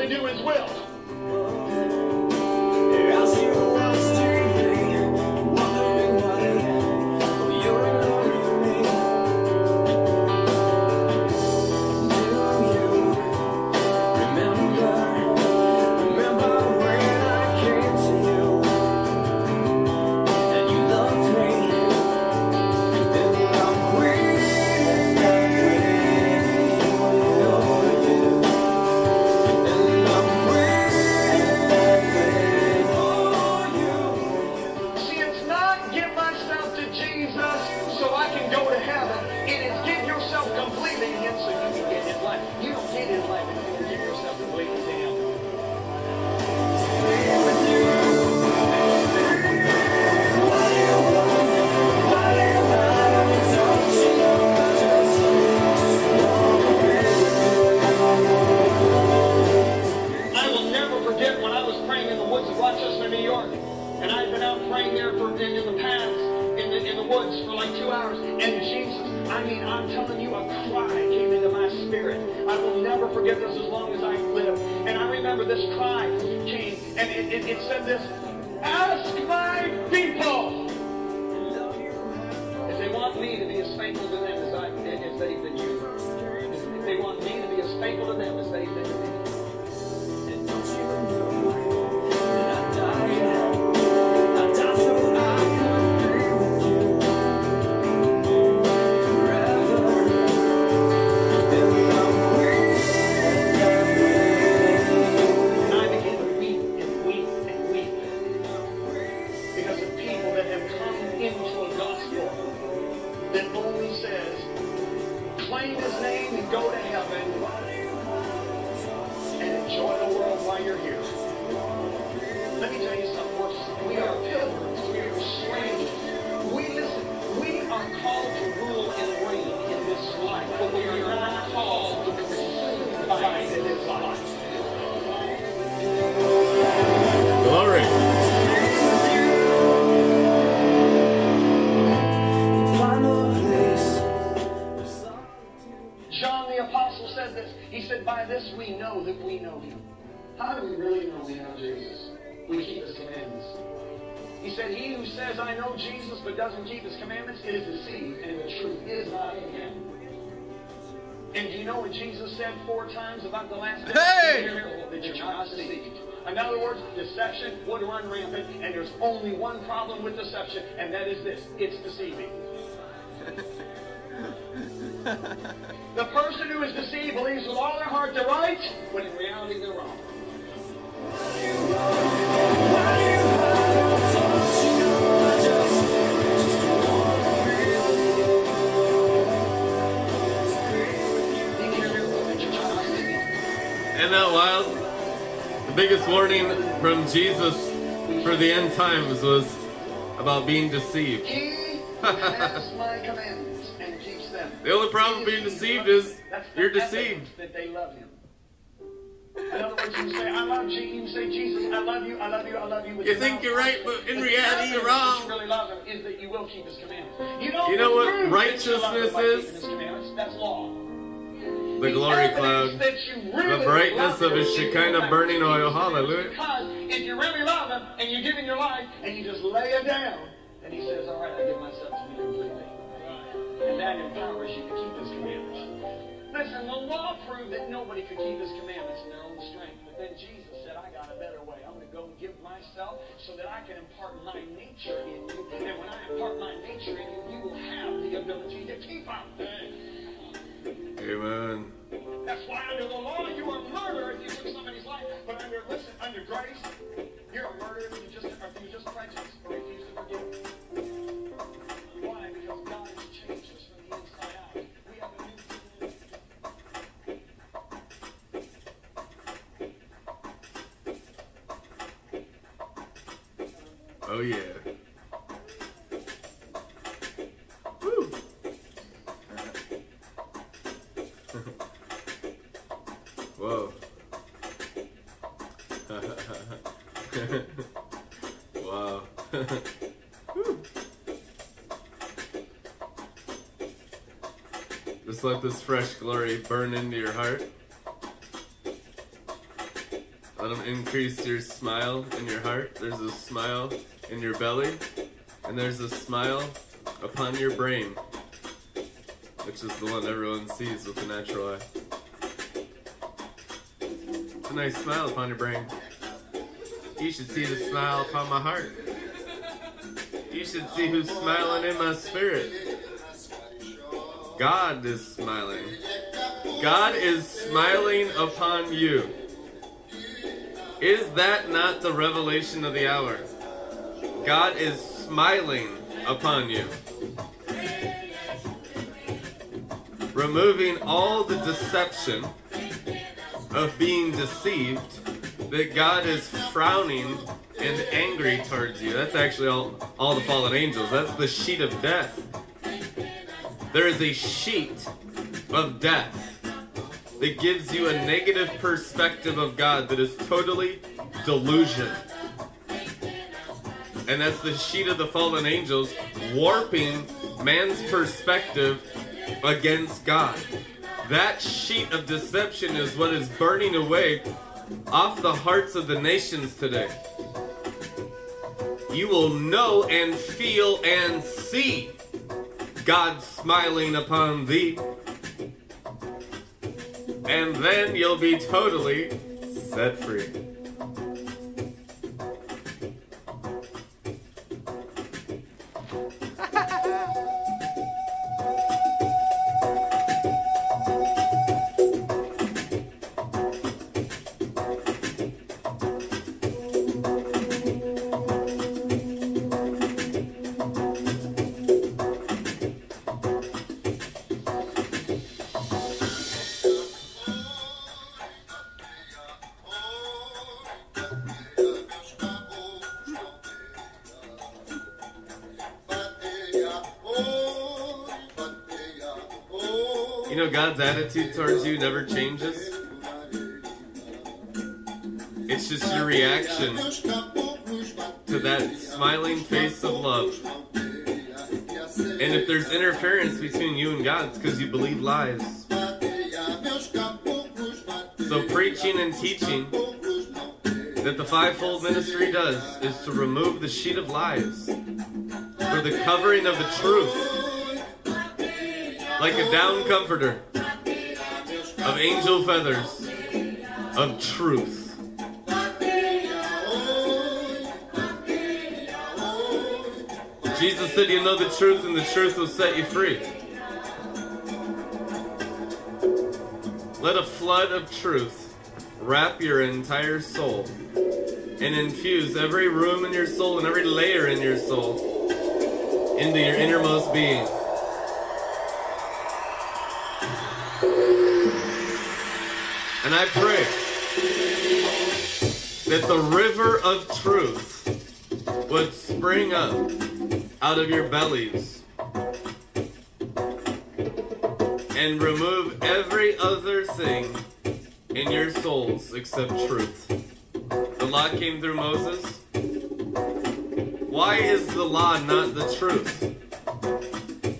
to do His will. And do you know what Jesus said four times about the last day? Hey! That you're not deceived. In other words, deception would run rampant, and there's only one problem with deception, and that is this it's deceiving. The person who is deceived believes with all their heart they're right, when in reality they're wrong. Isn't that wild? The biggest warning from Jesus for the end times was about being deceived. He has my commandments and keeps them. The only problem being deceived is you're deceived. That they love him. In other words, you say, I love Jesus. You say, Jesus, I love you, I love you, I love you. with You think you're right, but in reality, you're wrong. You really love him is that you will keep his commandments. You, don't You know what prove that you love him righteousness is? keeping his commandments. That's law. The glory cloud. really The brightness of his Shekinah burning oil. Hallelujah. Because if you really love him and you're giving your life and you just lay it down, and he says, All right, I give myself to you completely. And that empowers you to keep his commandments. Listen, the law proved that nobody could keep his commandments in their own strength. But then Jesus said, I got a better way. I'm going to go and give myself so that I can impart my nature in you. And when I impart my nature in you, you will have the ability to keep them. Amen. That's why under the law you are murder if you took somebody's life. But under listen, under grace, you're a murderer if you just if you just prejudice or refuse to forgive. Why? Because God has changed us from the inside out. We have a new Oh yeah. Just let this fresh glory burn into your heart. Let Him increase your smile in your heart. There's a smile in your belly, and there's a smile upon your brain, which is the one everyone sees with the natural eye. It's a nice smile upon your brain. You should see the smile upon my heart. You should see who's smiling in my spirit. God is smiling. God is smiling upon you. Is that not the revelation of the hour? God is smiling upon you. Removing all the deception of being deceived that God is frowning and angry towards you. That's actually all, all the fallen angels. That's the sheet of death. There is a sheet of death that gives you a negative perspective of God that is totally delusion. And that's the sheet of the fallen angels warping man's perspective against God. That sheet of deception is what is burning away off the hearts of the nations today. You will know and feel and see God smiling upon thee. And then you'll be totally set free. Interference between you and God, because you believe lies. So, preaching and teaching that the fivefold ministry does is to remove the sheet of lies for the covering of the truth like a down comforter of angel feathers of truth. Jesus said, You know the truth, and the truth will set you free. Let a flood of truth wrap your entire soul and infuse every room in your soul and every layer in your soul into your innermost being. And I pray that the river of truth would spring up out of your bellies and remove every other thing in your souls except truth. The law came through Moses. Why is the law not the truth?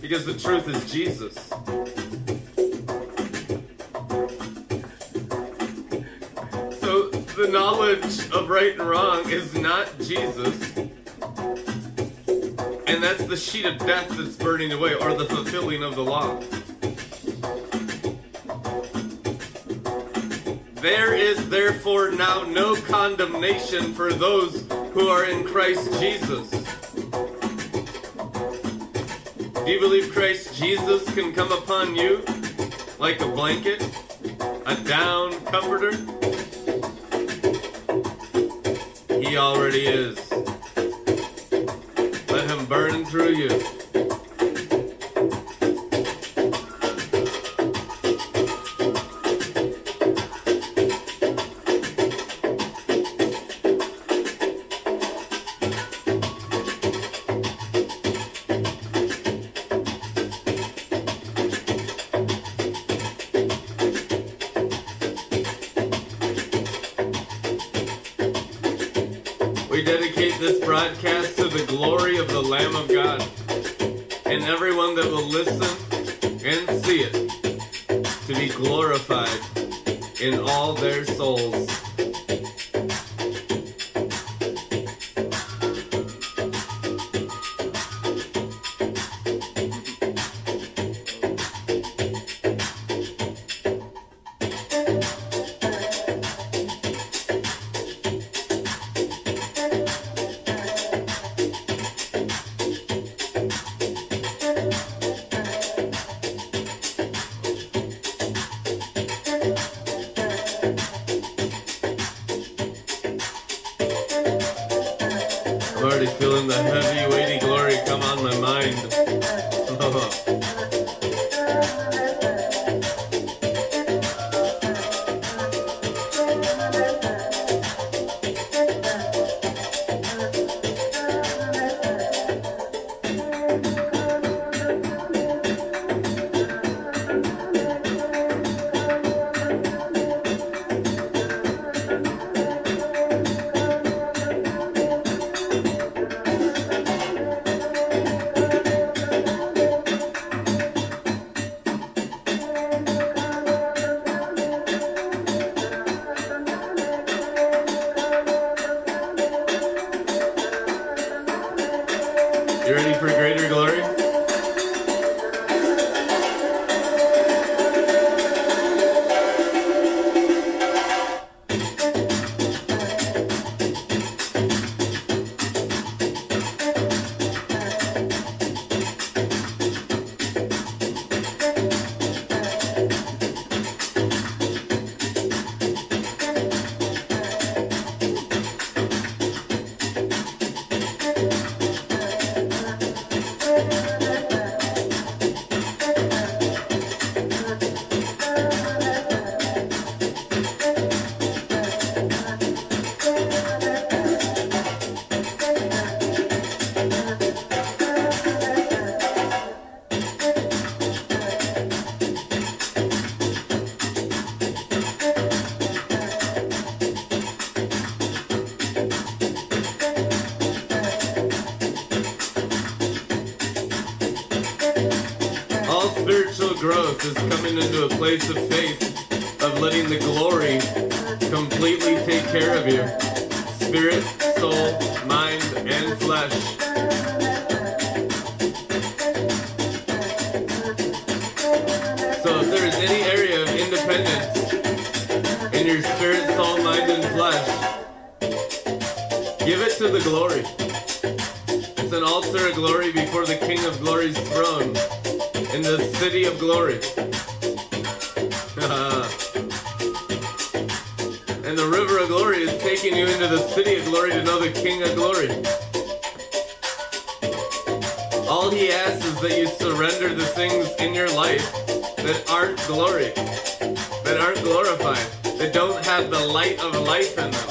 Because the truth is Jesus. So the knowledge of right and wrong is not Jesus. And that's the sheet of death that's burning away, or the fulfilling of the law. There is therefore now no condemnation for those who are in Christ Jesus. Do you believe Christ Jesus can come upon you like a blanket, a down comforter? He already is. Through you. Coming into a place of faith, of letting the glory completely take care of you. Spirit, soul, mind, and flesh. So if there is any area of independence in your spirit, soul, mind, and flesh, give it to the glory. It's an altar of glory before the King of Glory's throne in the city of glory. and the river of glory is taking you into the city of glory to know the King of glory. All he asks is that you surrender the things in your life that aren't glory, that aren't glorified, that don't have the light of life in them.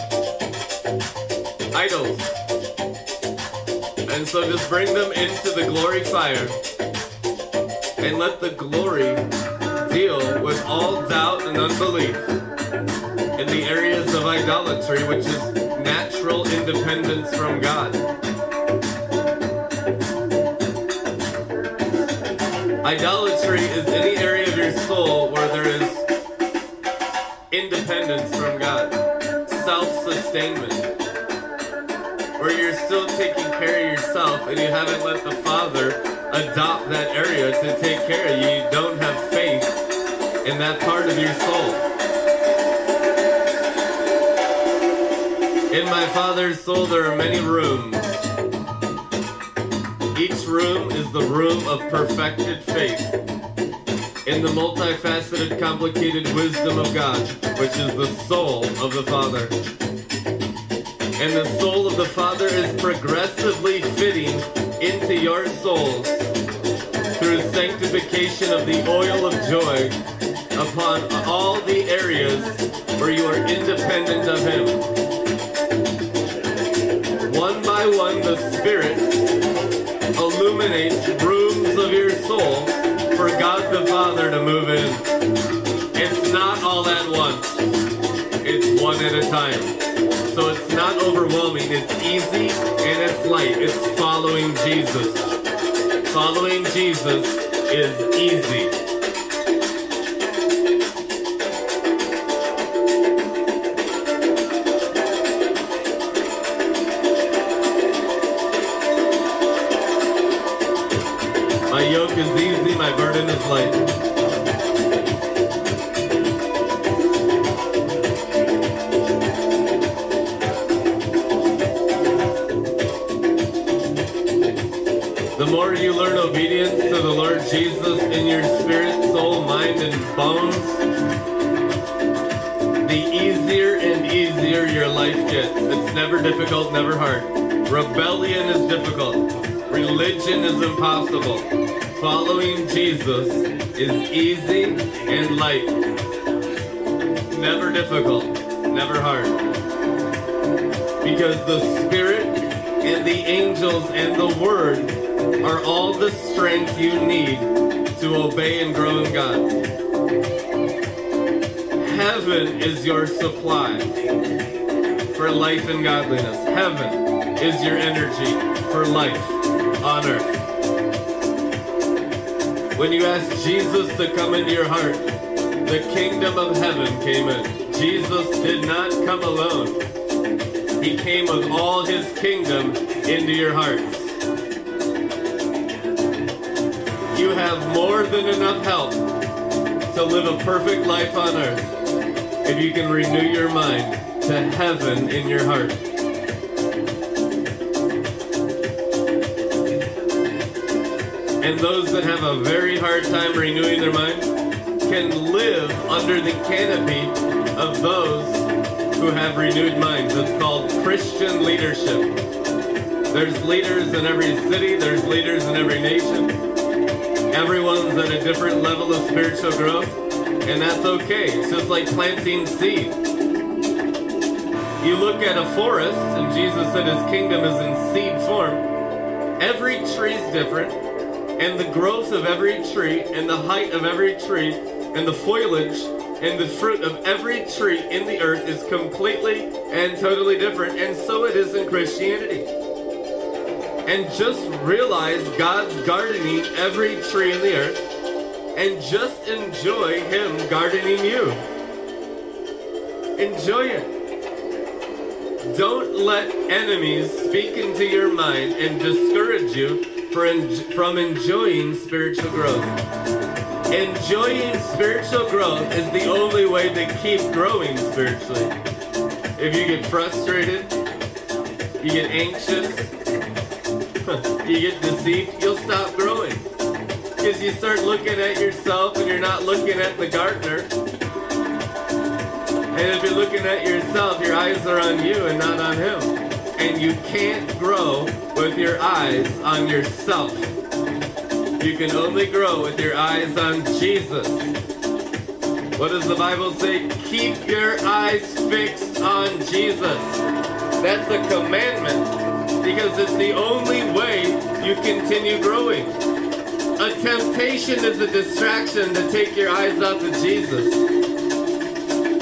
Idols. And so just bring them into the glory fire and let the glory deal with all doubt and unbelief in the areas of idolatry, which is natural independence from God. Idolatry is any area of your soul where there is independence from God, self sustainment, where you're still taking care of yourself and you haven't let the Father adopt that area to take care of you. You don't have faith in that part of your soul. In my Father's soul, there are many rooms. Each room is the room of perfected faith in the multifaceted, complicated wisdom of God, which is the soul of the Father. And the soul of the Father is progressively fitting into your souls through sanctification of the oil of joy upon all the areas where you are independent of Him. One by one, the Spirit illuminates rooms of your soul for God the Father to move in. It's not all at once, it's one at a time. It's not overwhelming, it's easy and it's light. It's following Jesus. Following Jesus is easy. Never hard. Rebellion is difficult. Religion is impossible. Following Jesus is easy and light. Never difficult, never hard. Because the Spirit and the angels and the Word are all the strength you need to obey and grow in God. Heaven is your supply for life and godliness. Heaven is your energy for life on earth. When you ask Jesus to come into your heart, the kingdom of heaven came in. Jesus did not come alone. He came with all his kingdom into your hearts. You have more than enough help to live a perfect life on earth if you can renew your mind to heaven in your heart. And those that have a very hard time renewing their mind can live under the canopy of those who have renewed minds. It's called Christian leadership. There's leaders in every city, there's leaders in every nation. Everyone's at a different level of spiritual growth, and that's okay. It's just like planting seed. You look at a forest, and Jesus said his kingdom is in seed form. Every tree's different, and the growth of every tree, and the height of every tree, and the foliage and the fruit of every tree in the earth is completely and totally different, and so it is in Christianity. And just realize God's gardening every tree in the earth, and just enjoy Him gardening you. Enjoy it. Don't let enemies speak into your mind and discourage you from enjoying spiritual growth. Enjoying spiritual growth is the only way to keep growing spiritually. If you get frustrated, you get anxious, you get deceived, you'll stop growing. Because you start looking at yourself and you're not looking at the gardener. And if you're looking at yourself, your eyes are on you and not on him. And you can't grow with your eyes on yourself. You can only grow with your eyes on Jesus. What does the Bible say? Keep your eyes fixed on Jesus. That's a commandment because it's the only way you continue growing. A temptation is a distraction to take your eyes off of Jesus.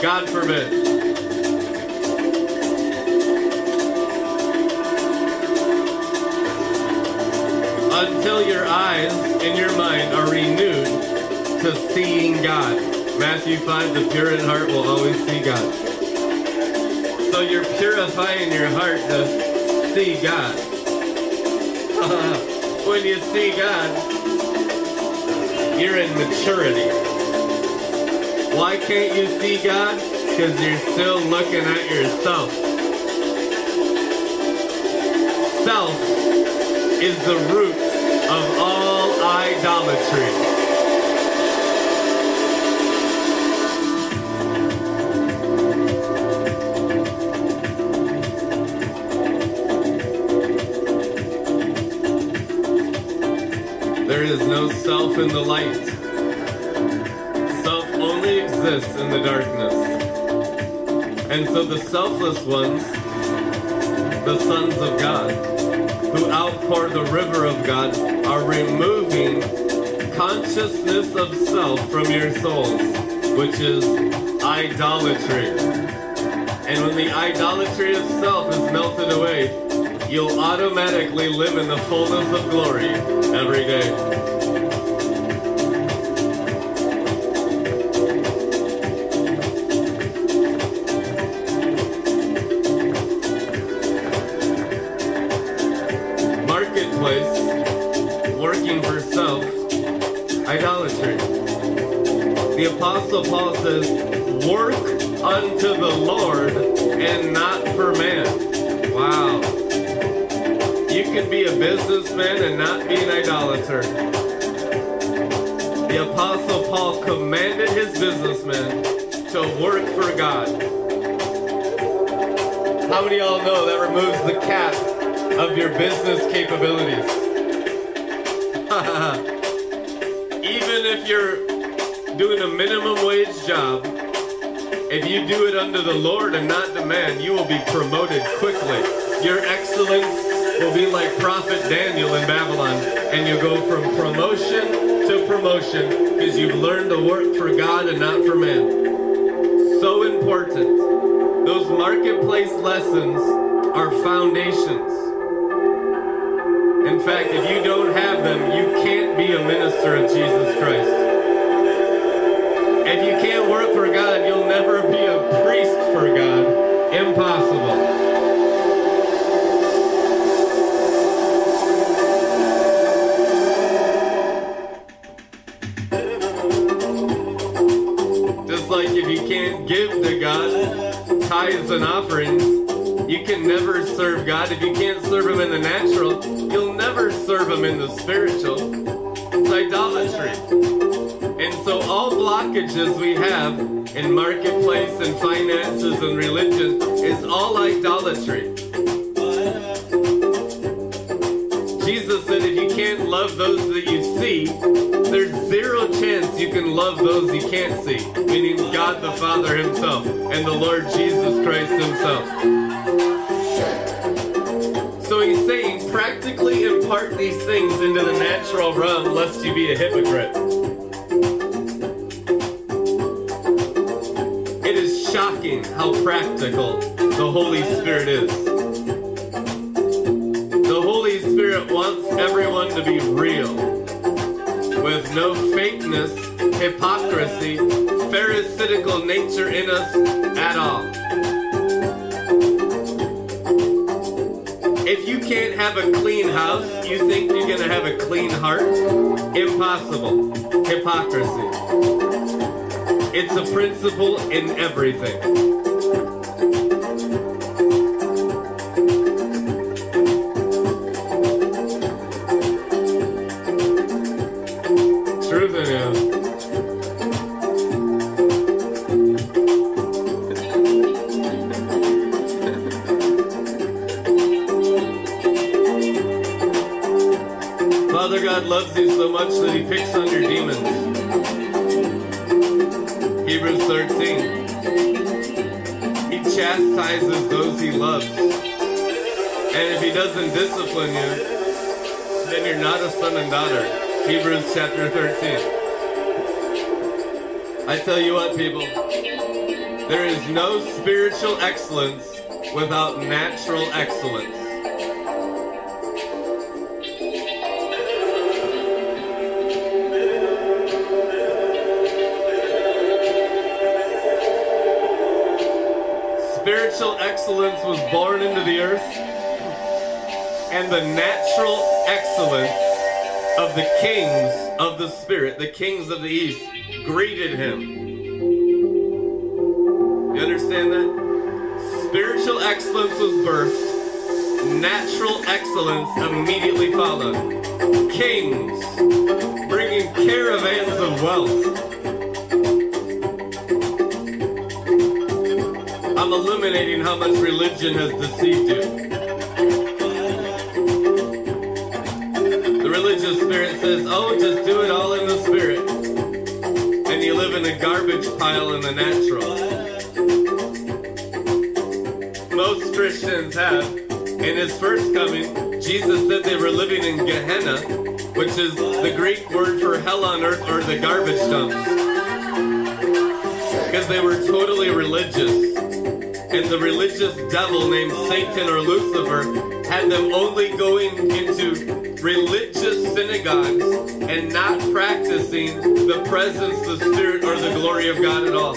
God forbid. until your eyes and your mind are renewed to seeing God. Matthew 5, the pure in heart will always see God. So you're purifying your heart to see God. when you see God, you're in maturity. Why can't you see God? Because you're still looking at yourself. Self is the root of all idolatry. There is no self in the light. Exists in the darkness. And so the selfless ones, the sons of God, who outpour the river of God are removing consciousness of self from your souls, which is idolatry. And when the idolatry of self is melted away, you'll automatically live in the fullness of glory every day. Business capabilities. Even if you're doing a minimum wage job, if you do it under the Lord and not the man, you will be promoted quickly. Your excellence will be like Prophet Daniel in Babylon, and you go from promotion to promotion because you've learned to work for God and not for man. So important. Those marketplace lessons are foundations. If you don't have them, you can't be a minister of Jesus Christ. If you can't work for God, you'll never be a priest for God. Impossible. Just like if you can't give to God tithes and offerings, you can never serve God. If you can't serve Him in the natural, you'll never serve Him in the spiritual. It's idolatry. And so all blockages we have in marketplace and finances and religion is all idolatry. Can't love those that you see, there's zero chance you can love those you can't see, meaning God the Father Himself and the Lord Jesus Christ Himself. So He's saying, practically impart these things into the natural realm lest you be a hypocrite. It is shocking how practical the Holy Spirit is. Everyone to be real, with no fakeness, hypocrisy, pharisaical nature in us at all. If you can't have a clean house, you think you're to have a clean heart? Impossible. Hypocrisy. It's a principle in everything. I tell you what, people, there is no spiritual excellence without natural excellence. Spiritual excellence was born into the earth, and the natural excellence the kings of the Spirit, the kings of the East, greeted him. You understand that? Spiritual excellence was birthed, natural excellence immediately followed. Kings bringing caravans of wealth. I'm illuminating how much religion has deceived you. Says, oh, just do it all in the spirit. And you live in a garbage pile in the natural. Most Christians have. In his first coming, Jesus said they were living in Gehenna, which is the Greek word for hell on earth or the garbage dumps. Because they were totally religious and the religious devil named Satan or Lucifer had them only going into religious synagogues and not practicing the presence, the spirit, or the glory of God at all.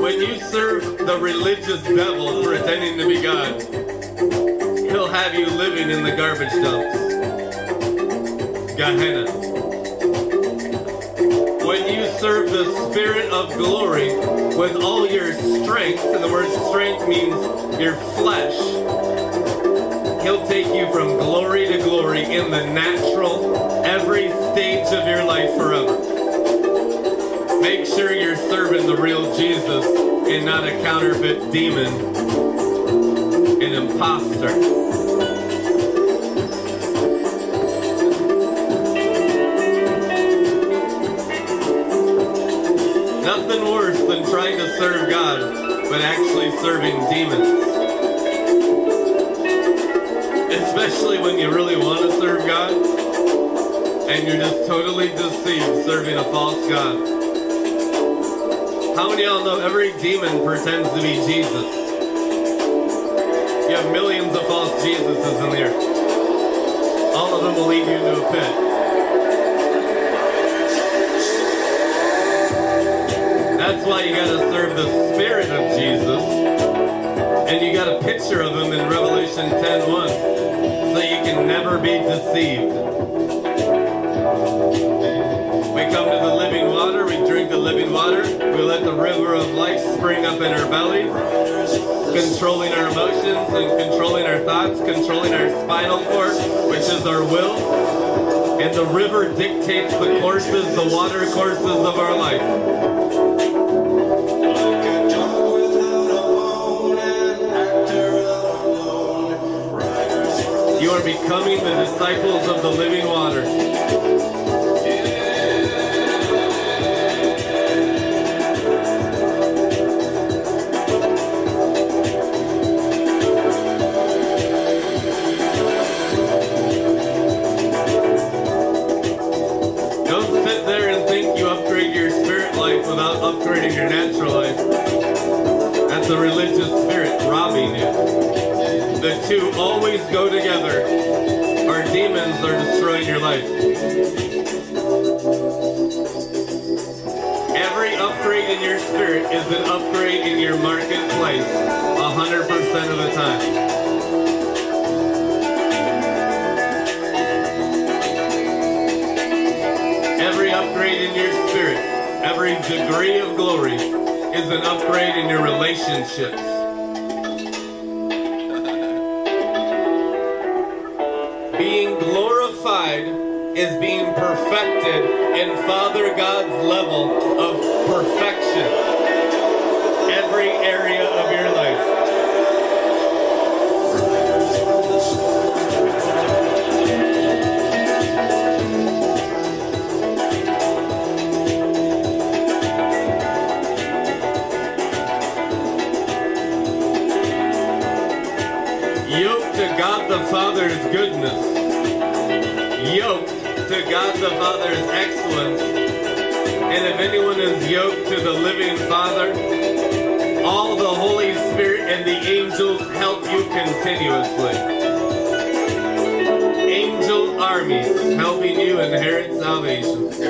When you serve the religious devil pretending to be God, he'll have you living in the garbage dumps. Gehenna when you serve the Spirit of glory with all your strength, and the word strength means your flesh, He'll take you from glory to glory in the natural, every stage of your life forever. Make sure you're serving the real Jesus and not a counterfeit demon, an imposter. Serve God, but actually serving demons. Especially when you really want to serve God, and you're just totally deceived serving a false God. How many of y'all know every demon pretends to be Jesus? You have millions of false Jesuses in the earth. All of them will lead you into a pit. Why you gotta serve the Spirit of Jesus. And you got a picture of him in Revelation 10.1. So you can never be deceived. We come to the living water, we drink the living water, we let the river of life spring up in our belly, controlling our emotions and controlling our thoughts, controlling our spinal cord, which is our will. And the river dictates the courses, the water courses of our life. Becoming the disciples of the living water. Relationships. Being glorified is being perfected in Father God's level of perfection. Continuously. Angel armies helping you inherit salvation.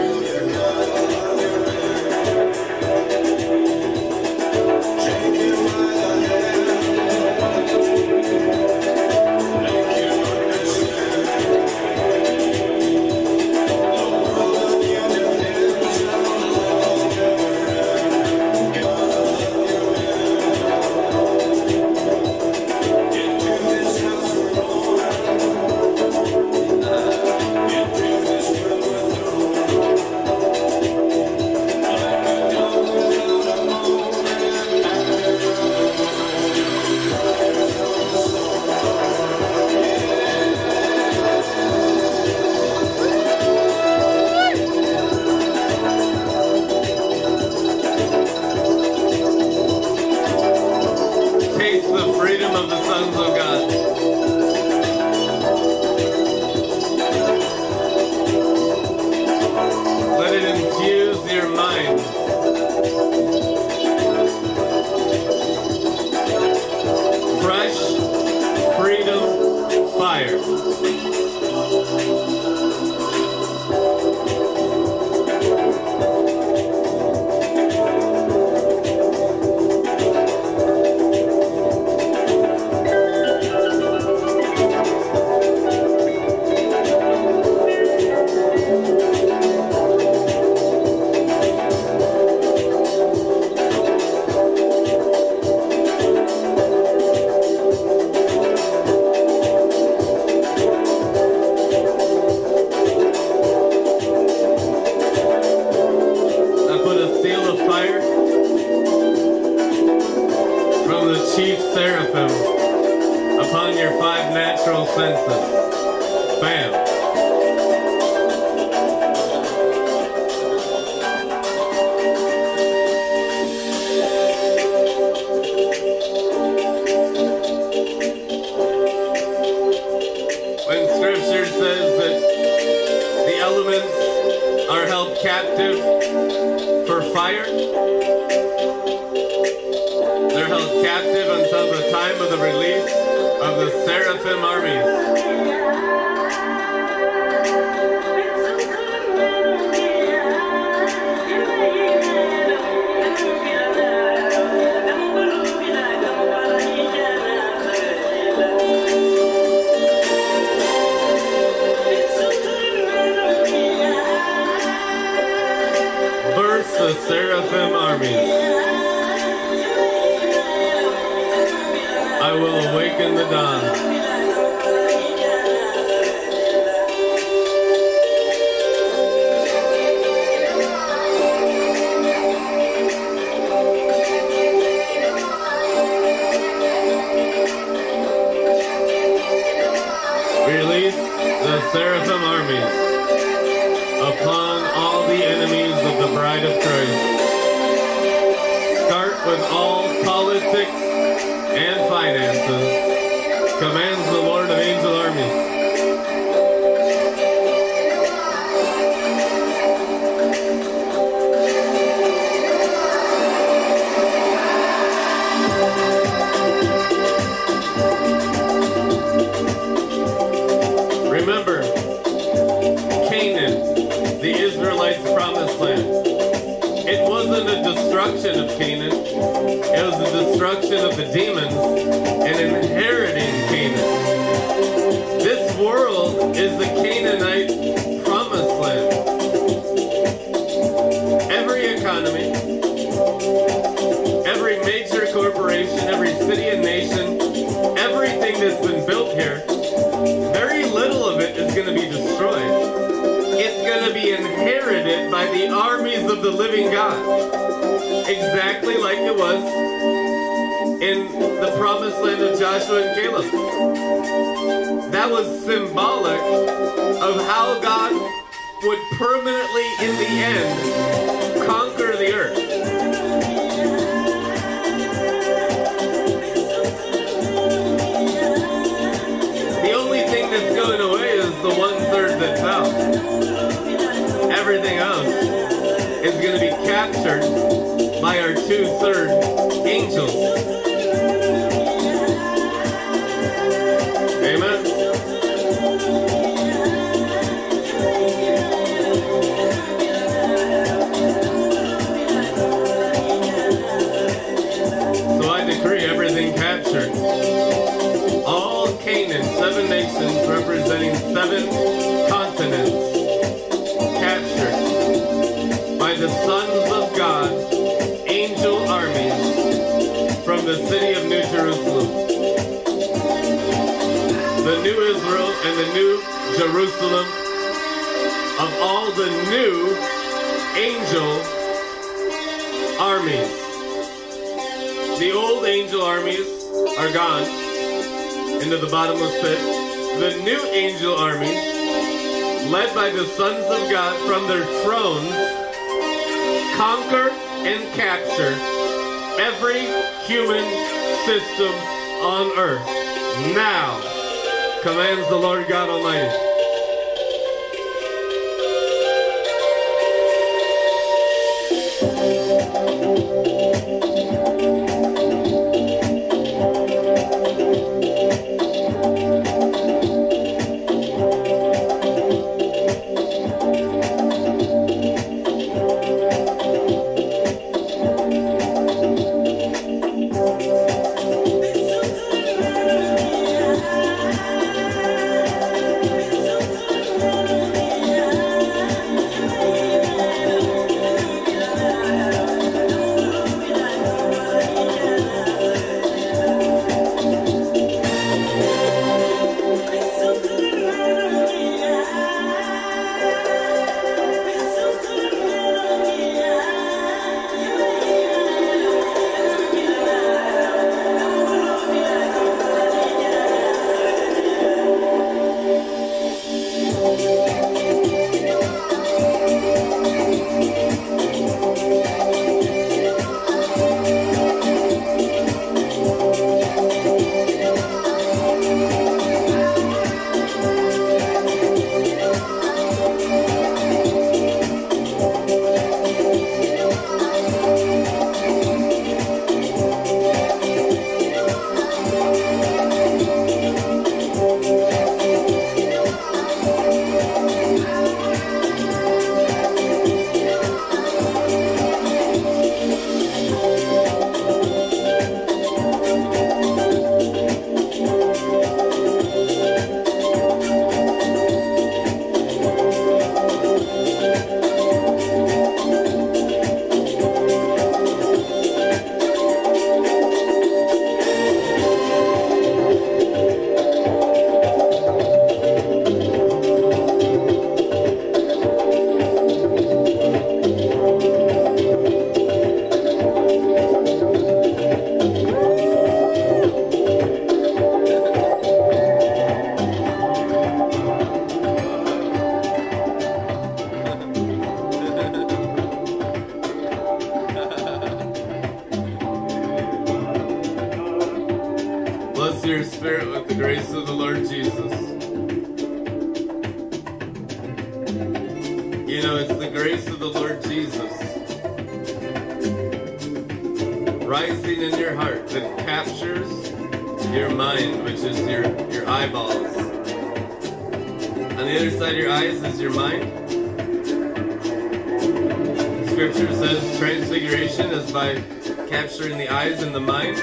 Eyes and the mind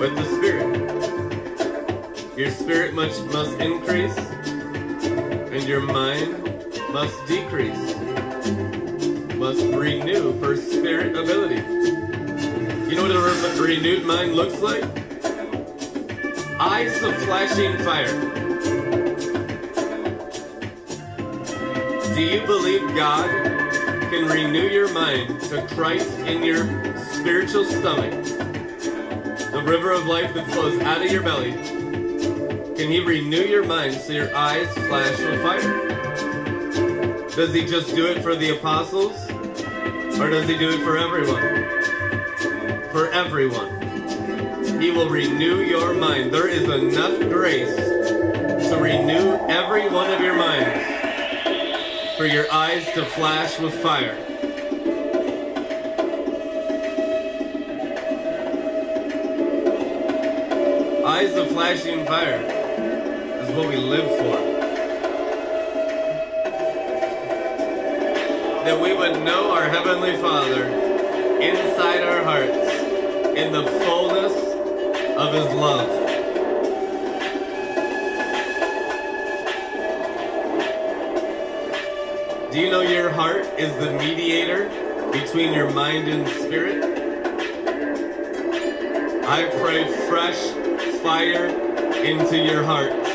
with the spirit. Your spirit must, must increase and your mind must decrease. Must renew for spirit ability. You know what a re- renewed mind looks like? Eyes of flashing fire. Do you believe God can renew your mind to Christ in your spiritual stomach? The river of life that flows out of your belly. Can He renew your mind so your eyes flash with fire? Does He just do it for the apostles? Or does He do it for everyone? For everyone. He will renew your mind. There is enough grace to renew every one of your minds for your eyes to flash with fire. Eyes of flashing fire is what we live for. That we would know our Heavenly Father inside our hearts in the fullness of His love. Do you know your heart is the mediator between your mind and spirit? I pray fresh fire into your hearts.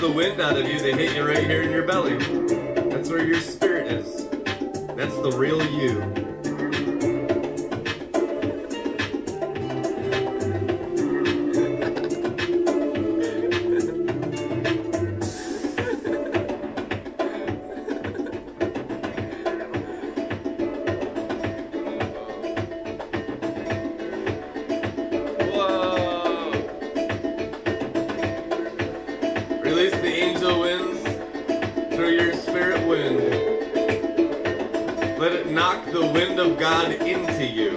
The wind out of you, they hit you right here in your belly. That's where your God into you.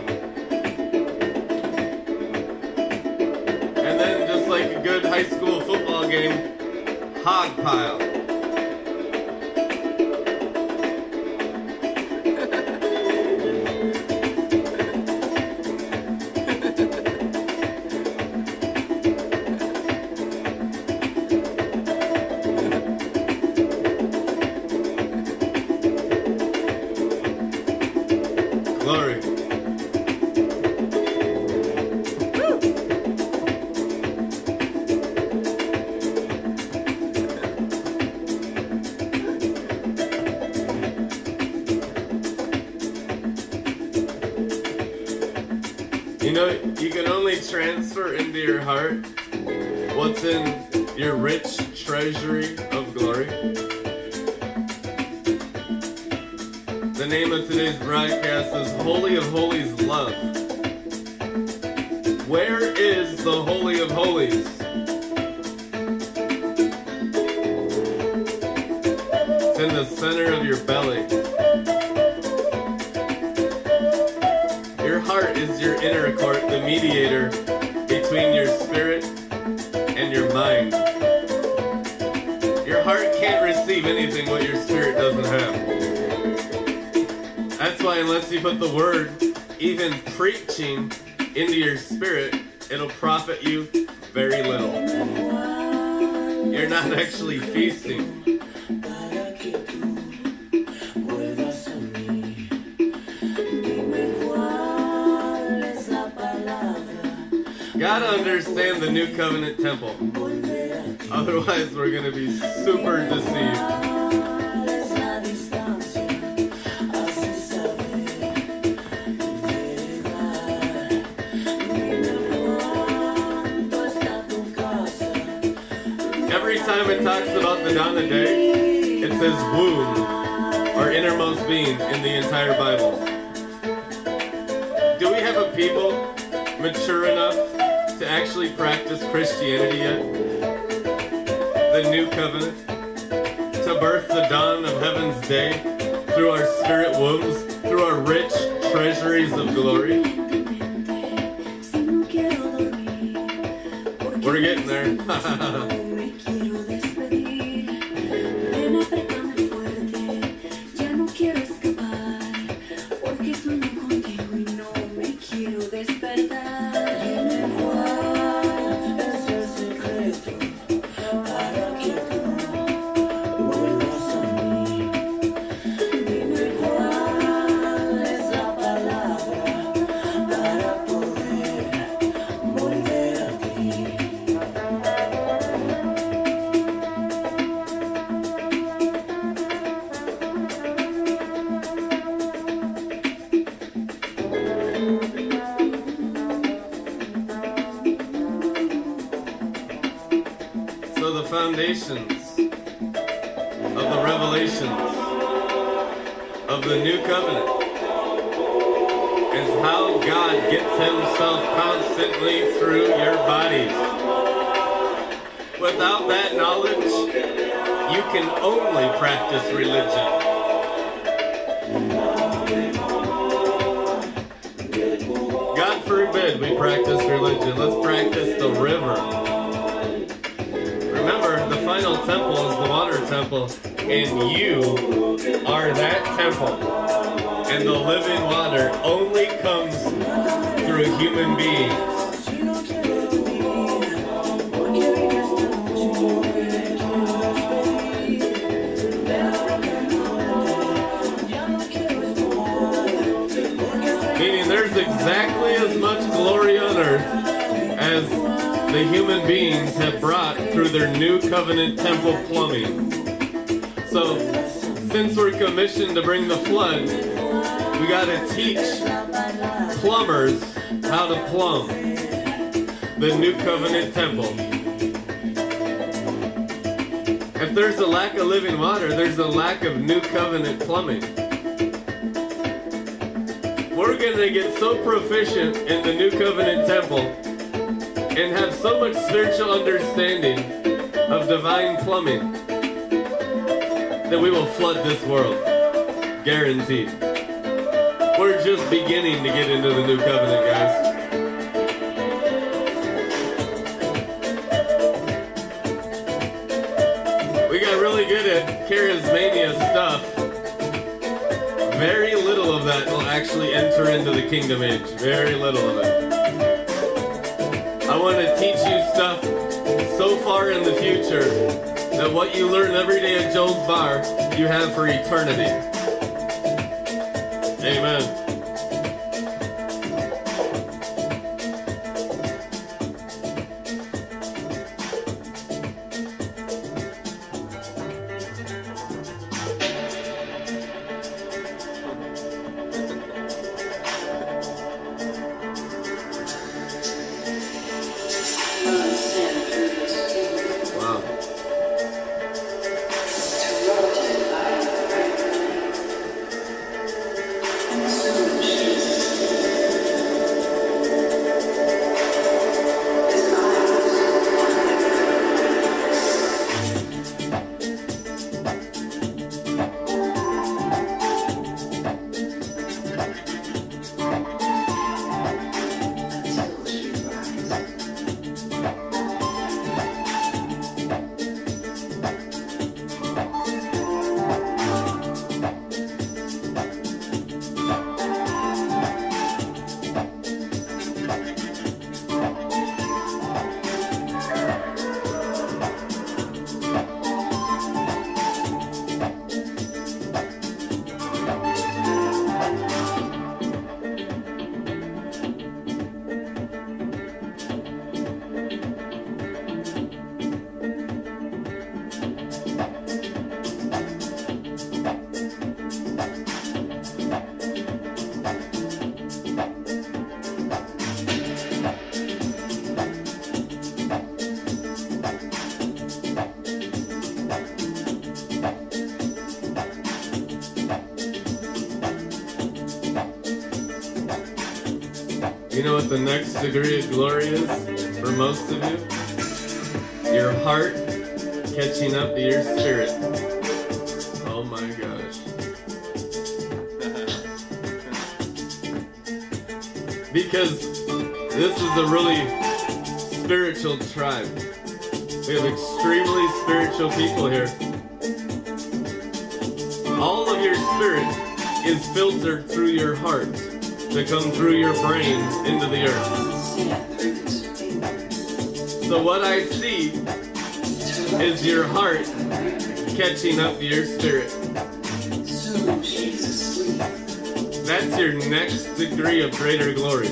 Christianity yet, the new covenant, to birth the dawn of heaven's day through our spirit wombs, through our rich treasuries of glory. We're getting there. new covenant, guys. We got really good at charismania stuff. Very little of that will actually enter into the kingdom age. Very little of it. I want to teach you stuff so far in the future that what you learn every day at Joel's Bar, you have for eternity. Amen. Is for most of you? Your heart catching up to your spirit. Oh my gosh. because this is a really spiritual tribe. We have extremely spiritual people here. All of your spirit is filtered through your heart to come through your brain into the earth. So what I see is your heart catching up to your spirit. That's your next degree of greater glory.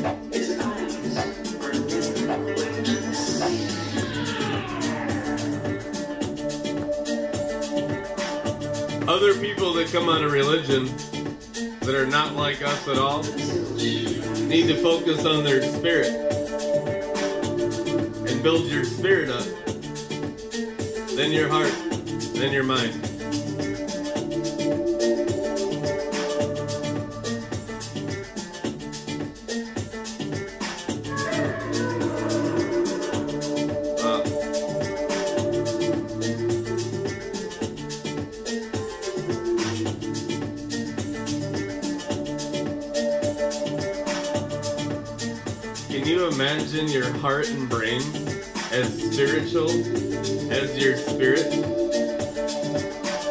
Other people that come out of religion that are not like us at all need to focus on their spirit build your spirit up, then your heart, then your mind. Can you imagine your heart and brain as spiritual as your spirit?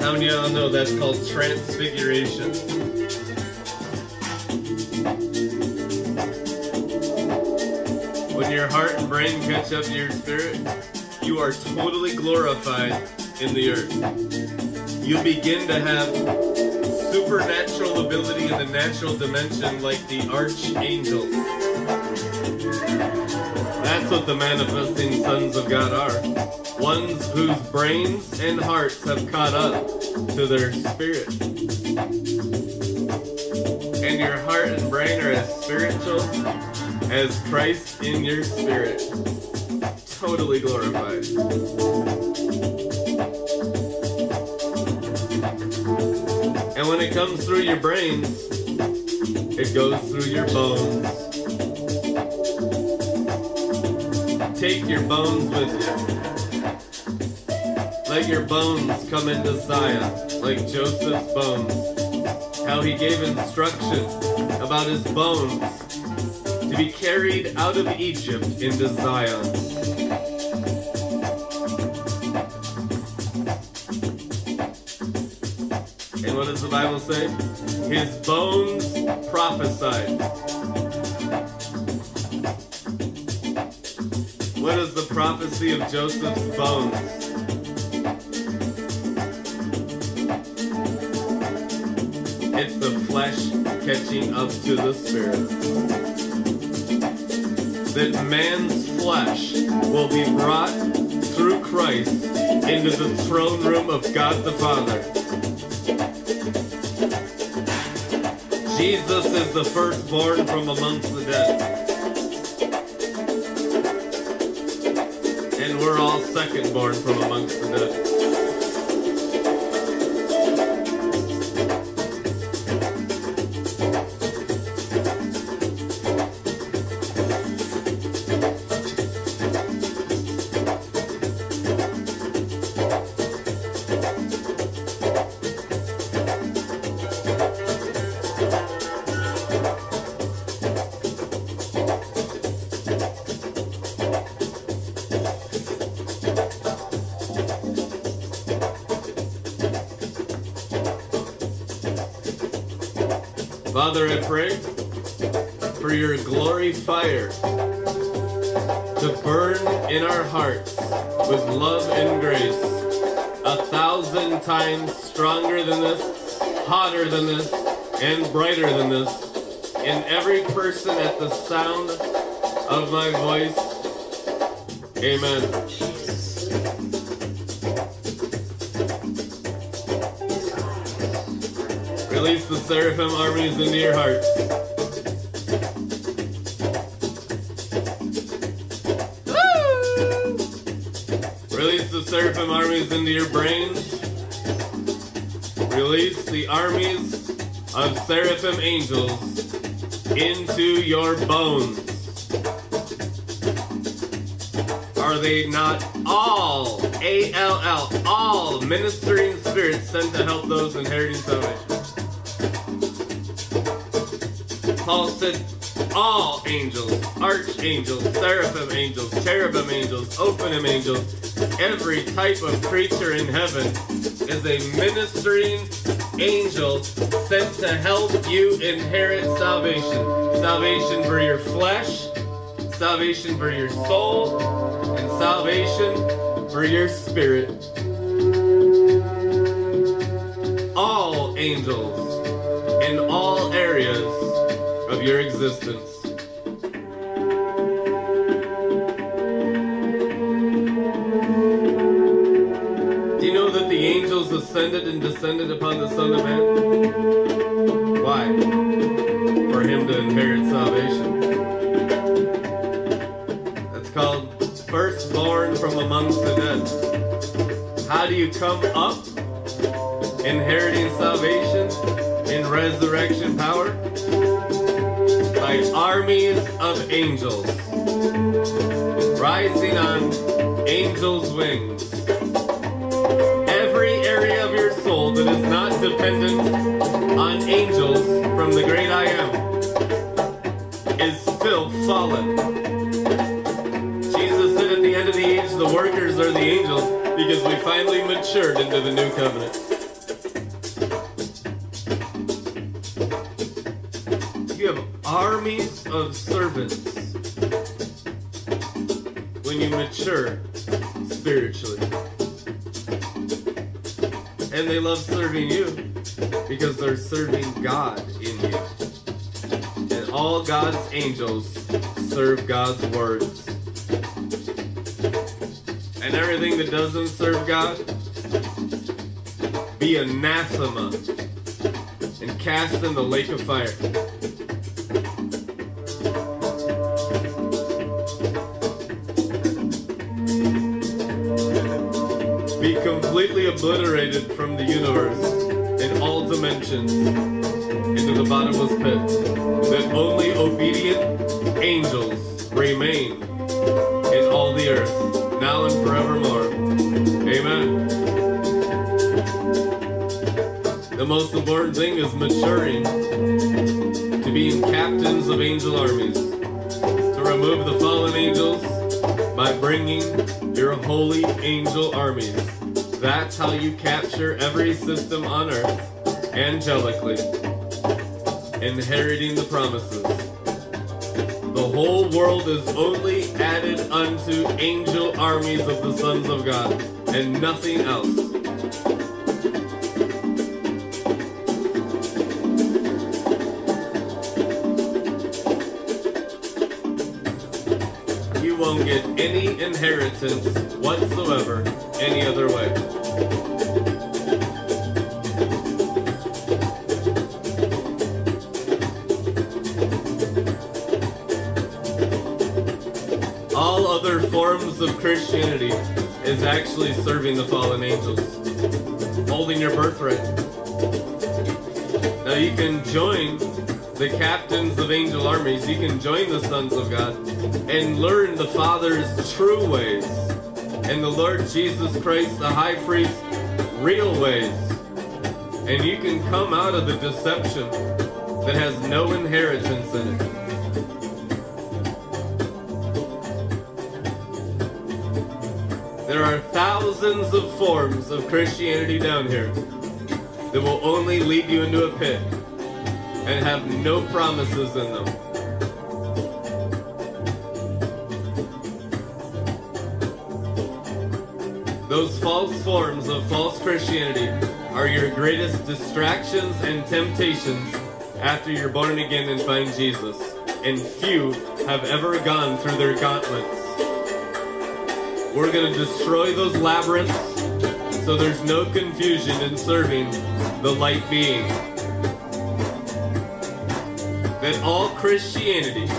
How many of y'all know that's called transfiguration? When your heart and brain catch up to your spirit, you are totally glorified in the earth. You begin to have supernatural ability in the natural dimension like the archangels. That's what the manifesting sons of God are. Ones whose brains and hearts have caught up to their spirit. And your heart and brain are as spiritual as Christ in your spirit. Totally glorified. And when it comes through your brains, it goes through your bones. Take your bones with you. Let your bones come into Zion, like Joseph's bones. How he gave instruction about his bones to be carried out of Egypt into Zion. And what does the Bible say? His bones prophesied. Prophecy of Joseph's bones? It's the flesh catching up to the spirit. That man's flesh will be brought through Christ into the throne room of God the Father. Jesus is the firstborn from amongst the dead. We're all second born from amongst the dead. Fire to burn in our hearts with love and grace a thousand times stronger than this, hotter than this, and brighter than this in every person at the sound of my voice. Amen. Release the seraphim armies into your hearts. into your brains. Release the armies of seraphim angels into your bones. Are they not all, A L L, all ministering spirits sent to help those inheriting salvation? Paul said, all angels, archangels, seraphim angels, cherubim angels, ophanim angels, every type of creature in heaven is a ministering angel sent to help you inherit salvation. Salvation for your flesh, salvation for your soul, and salvation for your spirit. All angels in all areas of your existence. Ascended and descended upon the Son of Man? Why? For him to inherit salvation. That's called firstborn from amongst the dead. How do you come up inheriting salvation in resurrection power? By armies of angels rising on angels' wings. Dependent on angels from the great I am is still fallen. Jesus said at the end of the age, the workers are the angels because we finally matured into the new covenant. Angels serve God's words. And everything that doesn't serve God, be anathema and cast in the lake of fire. Nothing else. You won't get any inheritance whatsoever any other way. All other forms of Christianity is actually serving the fallen angels, holding your birthright. Now you can join the captains of angel armies, you can join the sons of God and learn the Father's true ways and the Lord Jesus Christ, the high priest, real ways. And you can come out of the deception that has no inheritance in it. Are thousands of forms of Christianity down here that will only lead you into a pit and have no promises in them. Those false forms of false Christianity are your greatest distractions and temptations after you're born again and find Jesus. And few have ever gone through their gauntlets. We're going to destroy those labyrinths so there's no confusion in serving the light being. That all Christianity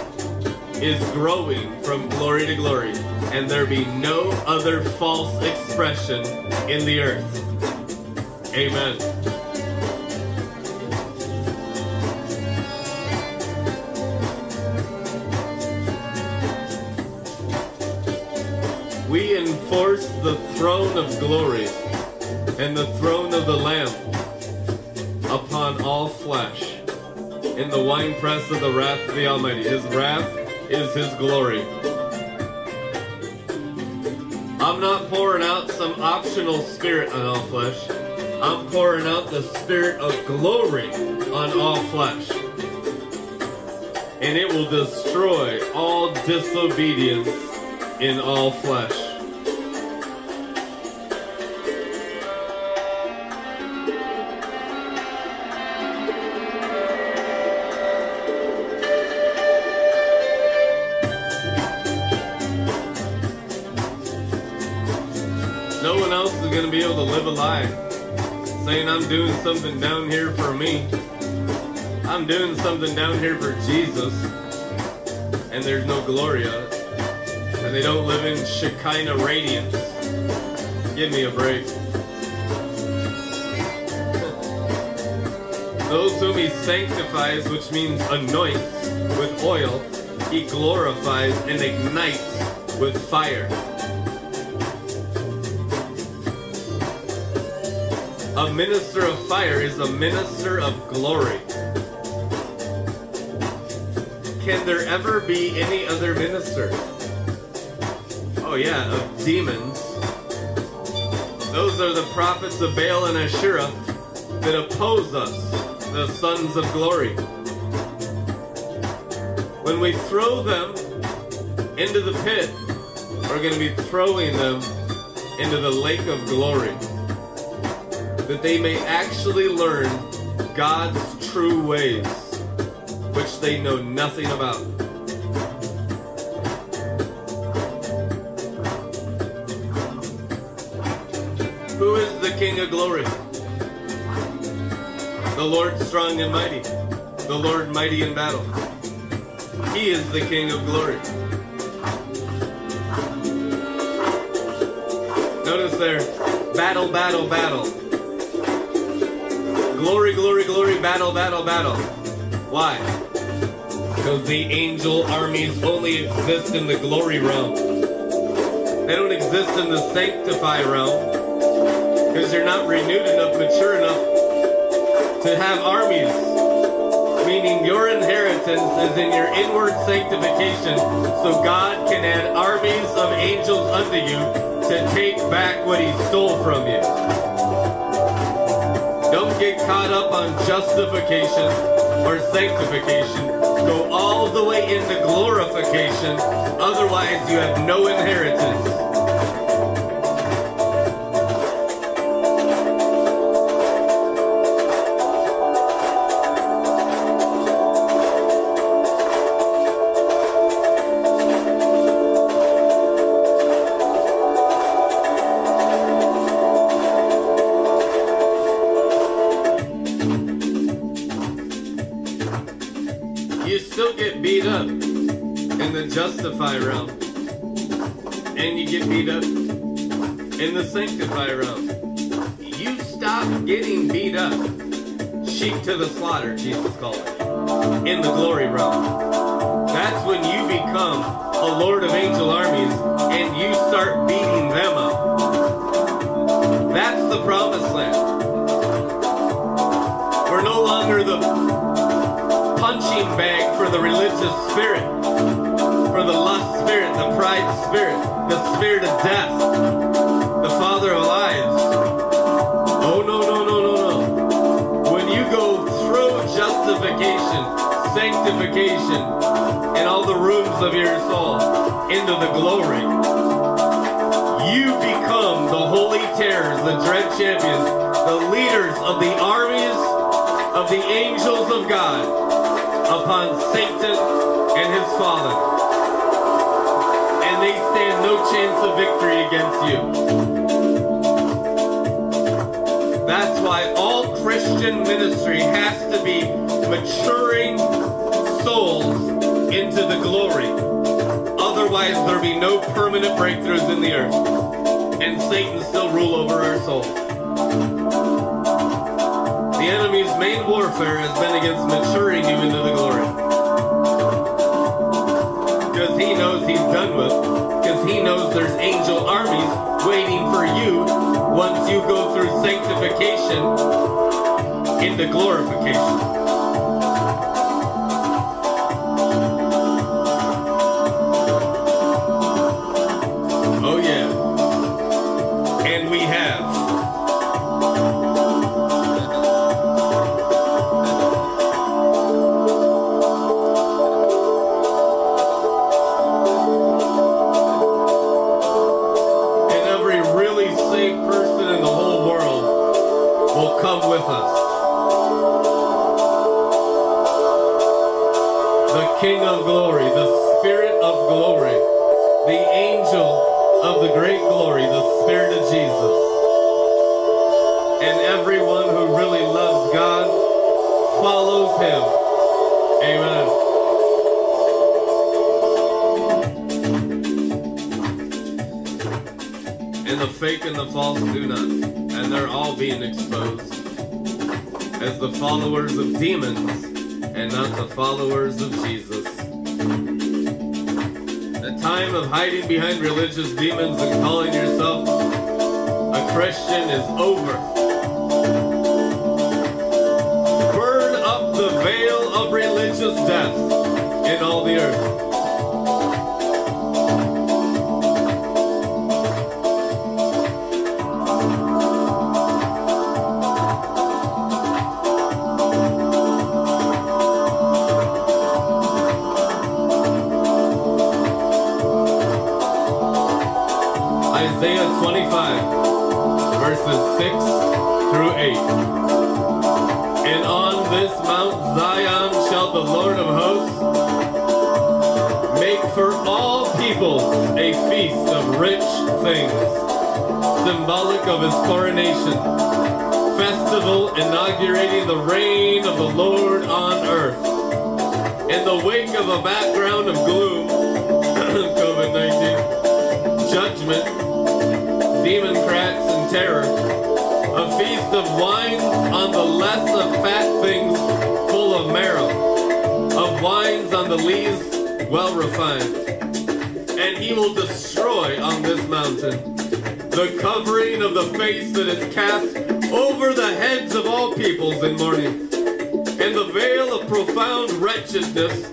is growing from glory to glory, and there be no other false expression in the earth. Amen. Reinforce the throne of glory and the throne of the Lamb upon all flesh in the winepress of the wrath of the Almighty. His wrath is his glory. I'm not pouring out some optional spirit on all flesh. I'm pouring out the spirit of glory on all flesh. And it will destroy all disobedience in all flesh. No one else is going to be able to live a lie saying I'm doing something down here for me. I'm doing something down here for Jesus, and there's no glory. And they don't live in Shekinah radiance. Give me a break. Those whom he sanctifies, which means anoints with oil, he glorifies and ignites with fire. A minister of fire is a minister of glory. Can there ever be any other minister? Oh, yeah, of demons. Those are the prophets of Baal and Asherah that oppose us, the sons of glory. When we throw them into the pit, we're going to be throwing them into the lake of glory that they may actually learn God's true ways, which they know nothing about. King of glory? The Lord strong and mighty, the Lord mighty in battle. He is the King of glory. Notice there, battle, battle, battle. Glory, glory, glory, battle, battle, battle. Why? Because the angel armies only exist in the glory realm. They don't exist in the sanctify realm. Because you're not renewed enough, mature enough to have armies. Meaning your inheritance is in your inward sanctification. So God can add armies of angels unto you to take back what he stole from you. Don't get caught up on justification or sanctification. Go all the way into glorification. Otherwise, you have no inheritance. Jesus called. In the glory realm. That's when you become a Lord of angel armies and you start beating them up. That's the promised land. We're no longer the punching bag for the religious spirit, for the lust spirit, the pride spirit, the spirit of death, sanctification, and all the rooms of your soul into the glory, you become the holy terrors, the dread champions, the leaders of the armies of the angels of God upon Satan and his father. And they stand no chance of victory against you. That's why all Christian ministry has to be maturing into the glory. Otherwise, there be no permanent breakthroughs in the earth, and Satan still rule over our souls. The enemy's main warfare has been against maturing you into the glory. Because he knows he's done with, because he knows there's angel armies waiting for you once you go through sanctification into glorification. versus demons grace that is cast over the heads of all peoples in mourning, and the veil of profound wretchedness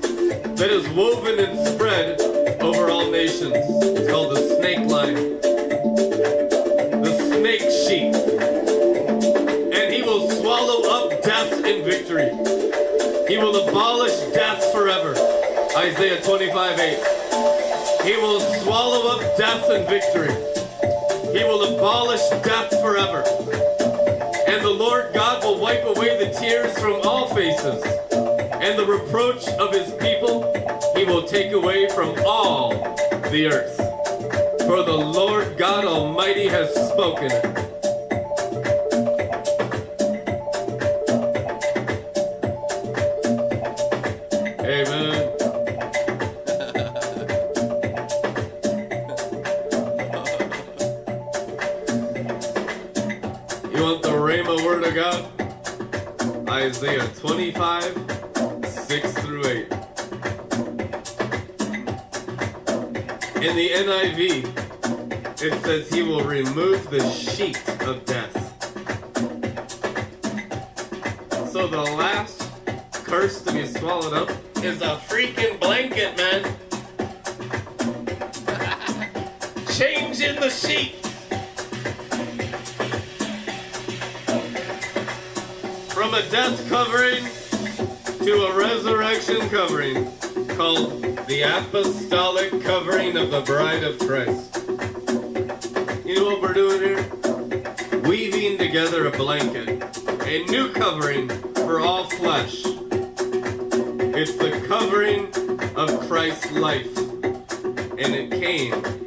that is woven and spread over all nations. It's called the snake line, the snake sheet. And he will swallow up death in victory. He will abolish death forever. Isaiah 25, 8. He will swallow up death in victory. of his people he will take away from all the earth. For the Lord God Almighty has spoken resurrection covering called the apostolic covering of the bride of Christ. You know what we're doing here? Weaving together a blanket, a new covering for all flesh. It's the covering of Christ's life, and it came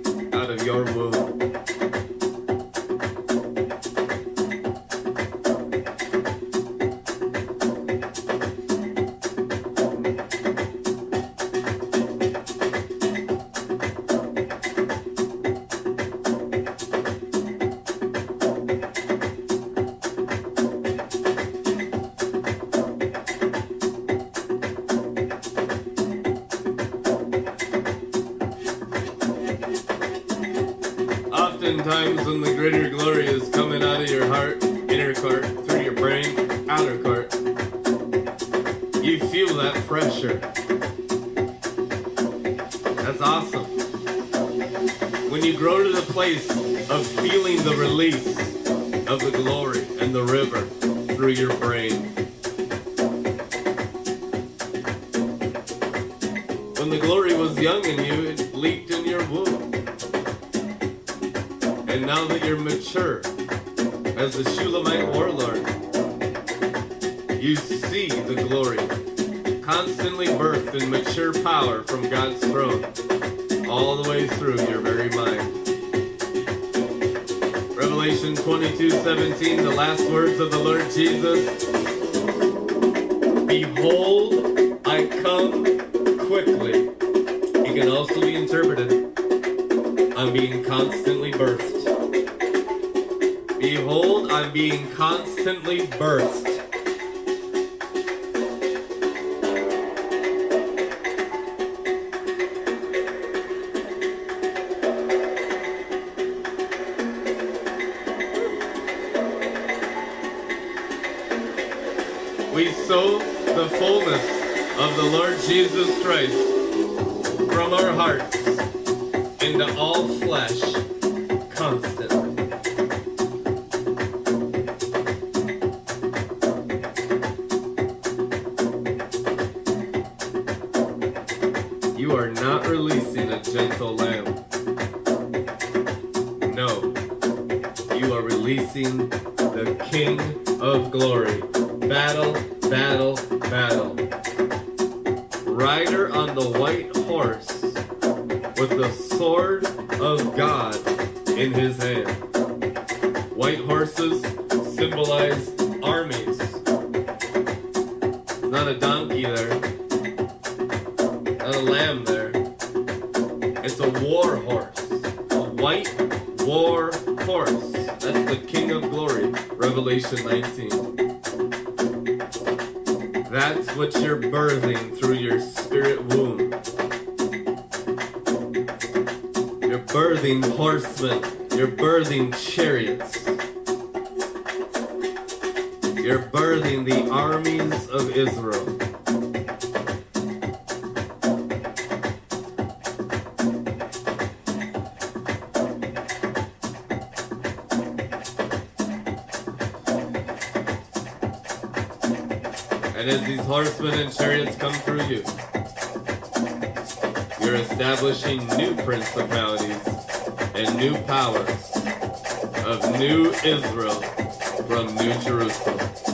of glory. Battle, battle, battle. Rider on the white horse with the sword of God in his hand. White horses symbolize armies. Not a donkey there. Not a lamb Revelation 19. That's what you're birthing through your spirit womb. You're birthing horsemen. You're birthing chariots. You're birthing the armies of Israel. horsemen and chariots come through you. You're establishing new principalities and new powers of new Israel from New Jerusalem.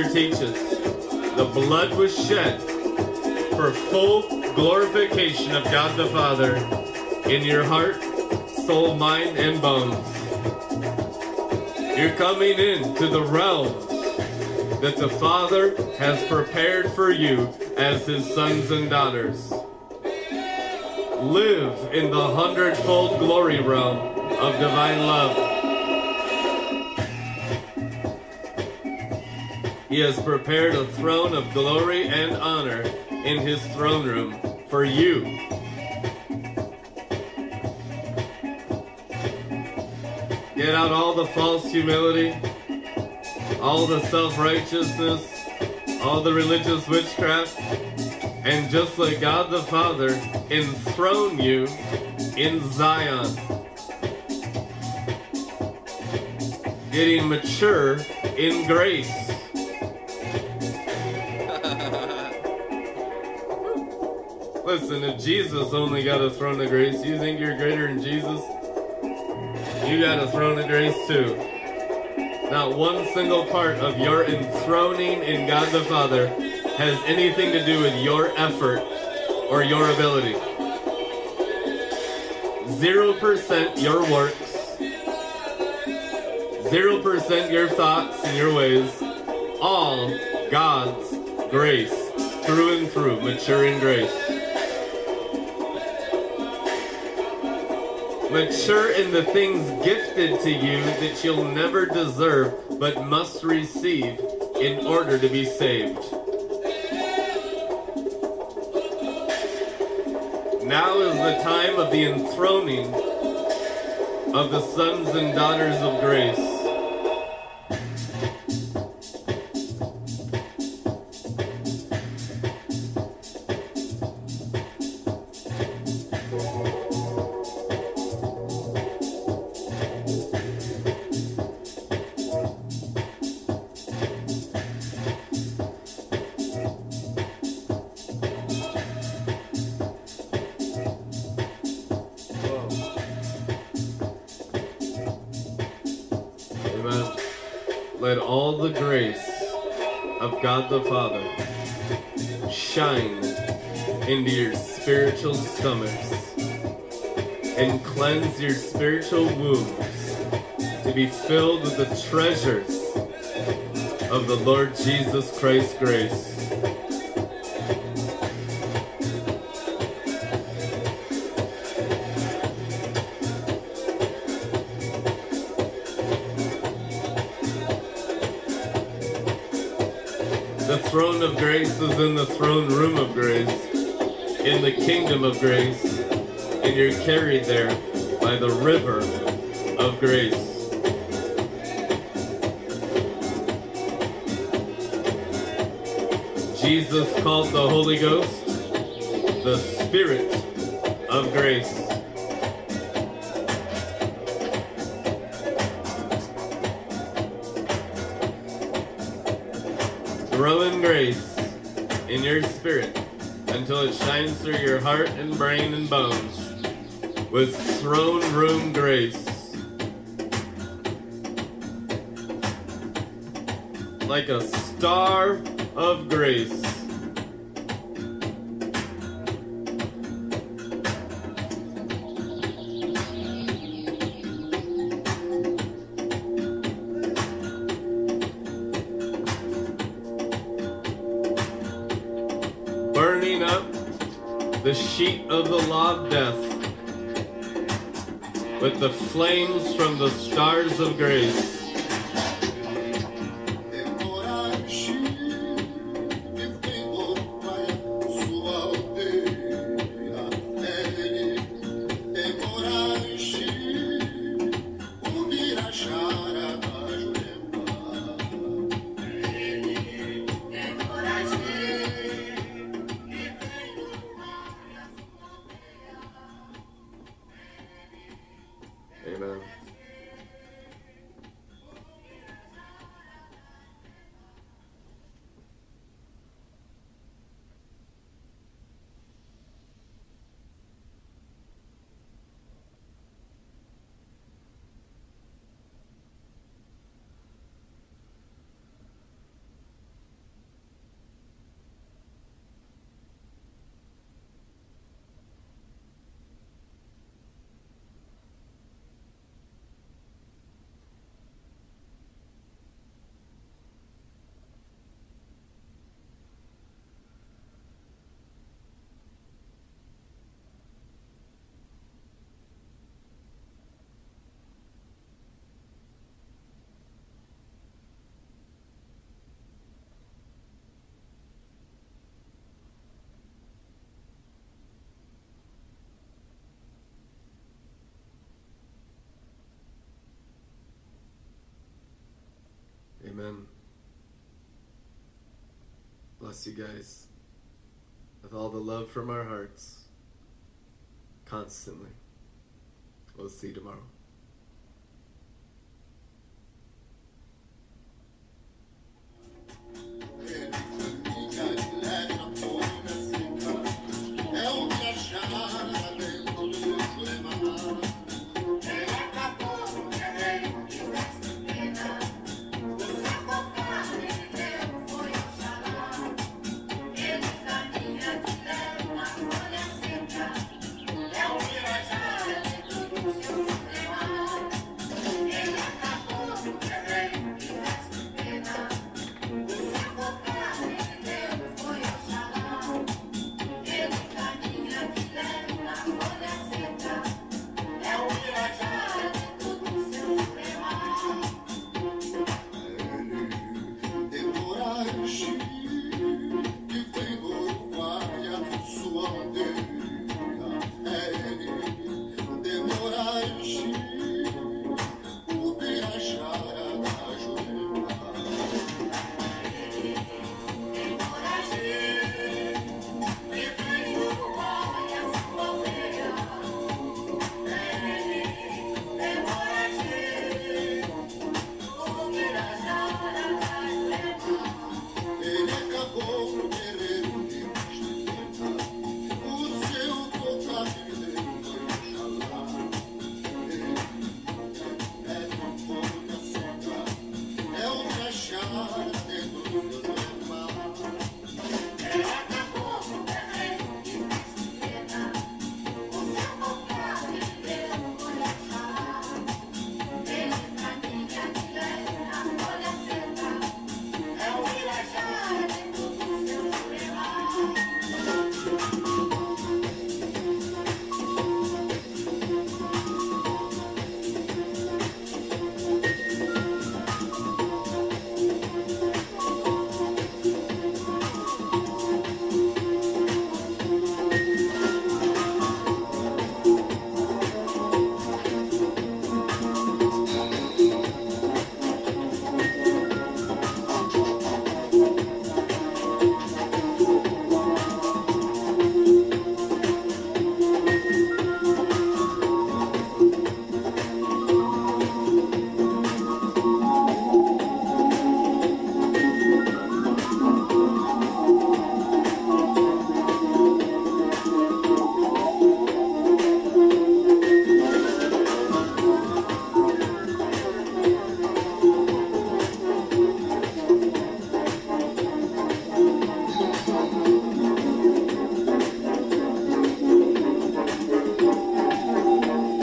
Scripture teaches. The blood was shed for full glorification of God the Father in your heart, soul, mind, and bones. You're coming into the realm that the Father has prepared for you as his sons and daughters. Live in the hundredfold glory realm of divine love. He has prepared a throne of glory and honor in his throne room for you. Get out all the false humility, all the self righteousness, all the religious witchcraft, and just let God the Father enthrone you in Zion. Getting mature in grace. Listen, if Jesus only got a throne of grace, you think you're greater than Jesus? You got a throne of grace too. Not one single part of your enthroning in God the Father has anything to do with your effort or your ability. Zero percent your works, zero percent your thoughts and your ways, all God's grace through and through, mature in grace. Mature in the things gifted to you that you'll never deserve but must receive in order to be saved. Now is the time of the enthroning of the sons and daughters of grace. Your spiritual wounds to be filled with the treasures of the Lord Jesus Christ's grace. The throne of grace is in the throne room of grace, in the kingdom of grace, and you're carried there river of grace. Jesus called the Holy Ghost the Spirit of grace. Grow in grace in your spirit until it shines through your heart and brain and bones with throne room grace. Like a star of grace. The flames from the stars of grace. Amen. Bless you guys with all the love from our hearts constantly. We'll see you tomorrow.